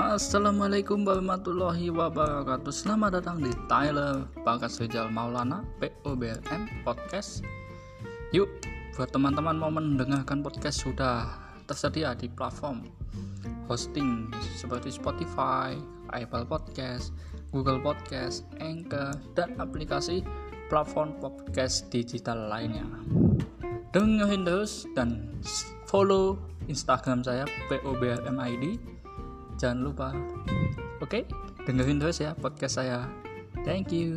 Assalamualaikum warahmatullahi wabarakatuh. Selamat datang di Tyler Bagas Rizal Maulana POBLM Podcast. Yuk, buat teman-teman mau mendengarkan podcast sudah tersedia di platform hosting seperti Spotify, Apple Podcast, Google Podcast, Anchor, dan aplikasi platform podcast digital lainnya. Dengerin terus dan follow Instagram saya POBLMID jangan lupa. Oke. Okay? dengerin terus ya podcast saya. Thank you